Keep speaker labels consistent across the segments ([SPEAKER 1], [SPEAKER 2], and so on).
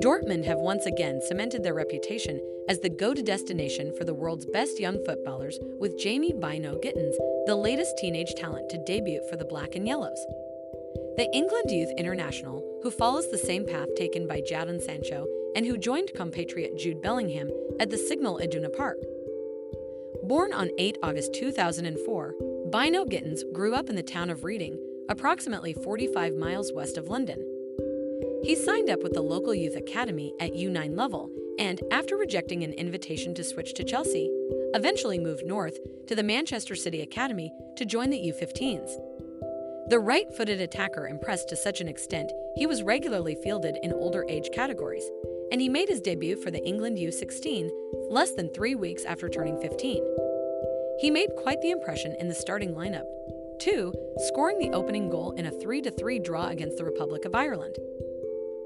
[SPEAKER 1] Dortmund have once again cemented their reputation as the go-to destination for the world's best young footballers with Jamie Bynoe-Gittens, the latest teenage talent to debut for the Black and Yellows. The England youth international, who follows the same path taken by Jadon Sancho and who joined compatriot Jude Bellingham at the Signal Iduna Park. Born on 8 August 2004, Bynoe-Gittens grew up in the town of Reading, approximately 45 miles west of London. He signed up with the local youth academy at U9 level and, after rejecting an invitation to switch to Chelsea, eventually moved north to the Manchester City Academy to join the U15s. The right footed attacker impressed to such an extent he was regularly fielded in older age categories, and he made his debut for the England U16 less than three weeks after turning 15. He made quite the impression in the starting lineup, too, scoring the opening goal in a 3 3 draw against the Republic of Ireland.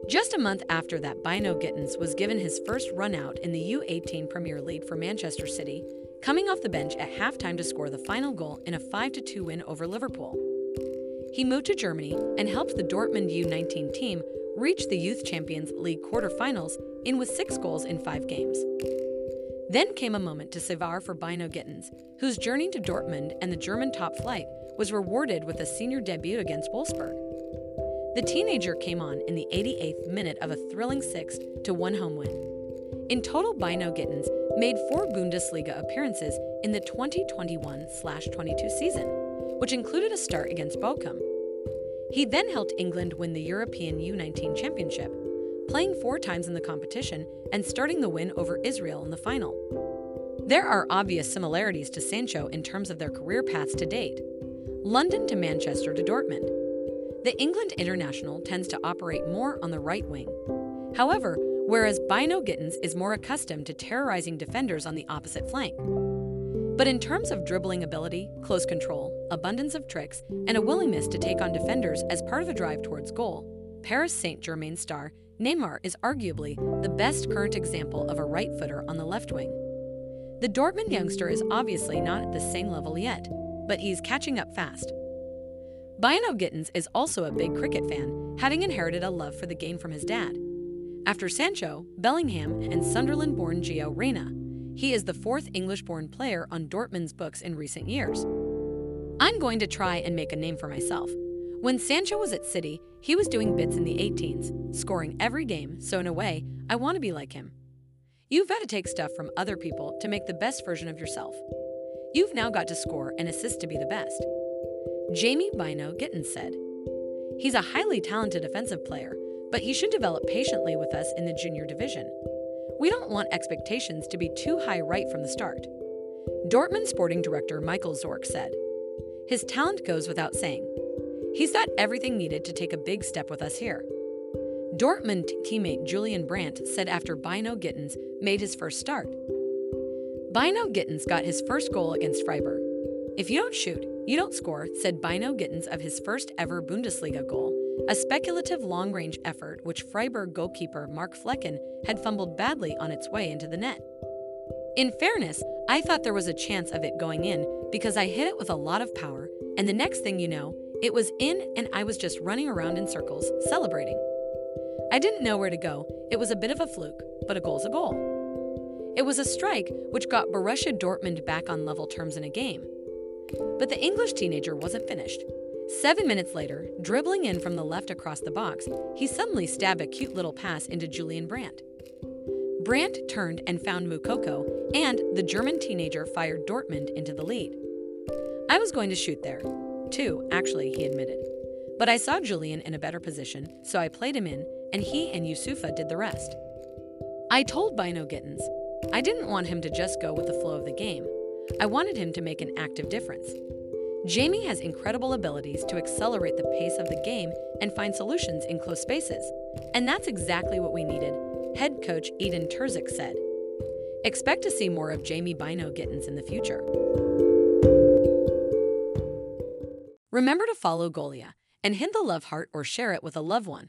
[SPEAKER 1] Just a month after that, Bynoe-Gittens was given his first run out in the U18 Premier League for Manchester City, coming off the bench at halftime to score the final goal in a 5 2 win over Liverpool. He moved to Germany and helped the Dortmund U19 team reach the Youth Champions League quarterfinals in with six goals in five games. Then came a moment to savor for Bynoe-Gittens, whose journey to Dortmund and the German top flight was rewarded with a senior debut against Wolfsburg. The teenager came on in the 88th minute of a thrilling 6 to 1 home win. In total, Bynoe-Gittens made four Bundesliga appearances in the 2021 22 season, which included a start against Bochum. He then helped England win the European U19 Championship, playing four times in the competition and starting the win over Israel in the final. There are obvious similarities to Sancho in terms of their career paths to date London to Manchester to Dortmund. The England international tends to operate more on the right wing. However, whereas Bynoe-Gittens is more accustomed to terrorizing defenders on the opposite flank. But in terms of dribbling ability, close control, abundance of tricks, and a willingness to take on defenders as part of a drive towards goal, Paris Saint Germain star Neymar is arguably the best current example of a right footer on the left wing. The Dortmund youngster is obviously not at the same level yet, but he's catching up fast. Bynoe-Gittens is also a big cricket fan, having inherited a love for the game from his dad. After Sancho, Bellingham, and Sunderland born Gio Reyna, he is the fourth English born player on Dortmund's books in recent years. I'm going to try and make a name for myself. When Sancho was at City, he was doing bits in the 18s, scoring every game, so in a way, I want to be like him. You've got to take stuff from other people to make the best version of yourself. You've now got to score and assist to be the best. Jamie Bynoe-Gittens said. He's a highly talented defensive player, but he should develop patiently with us in the junior division. We don't want expectations to be too high right from the start. Dortmund sporting director Michael Zorc said. His talent goes without saying. He's got everything needed to take a big step with us here. Dortmund teammate Julian Brandt said after Bynoe-Gittens made his first start. Bynoe-Gittens got his first goal against Freiburg. If you don't shoot, you don't score, said Bynoe-Gittens of his first ever Bundesliga goal, a speculative long range effort which Freiburg goalkeeper Mark Flekken had fumbled badly on its way into the net. In fairness, I thought there was a chance of it going in because I hit it with a lot of power, and the next thing you know, it was in and I was just running around in circles, celebrating. I didn't know where to go, it was a bit of a fluke, but a goal's a goal. It was a strike which got Borussia Dortmund back on level terms in a game. But the English teenager wasn't finished. Seven minutes later, dribbling in from the left across the box, he suddenly stabbed a cute little pass into Julian Brandt. Brandt turned and found Moukoko, and the German teenager fired Dortmund into the lead. I was going to shoot there. Two, actually, he admitted. But I saw Julian in a better position, so I played him in, and he and Youssoufa did the rest. I told Bynoe-Gittens, I didn't want him to just go with the flow of the game. I wanted him to make an active difference. Jamie has incredible abilities to accelerate the pace of the game and find solutions in close spaces. And that's exactly what we needed, head coach Edin Terzic said. Expect to see more of Jamie Bynoe-Gittens in the future. Remember to follow Golia and hit the love heart or share it with a loved one.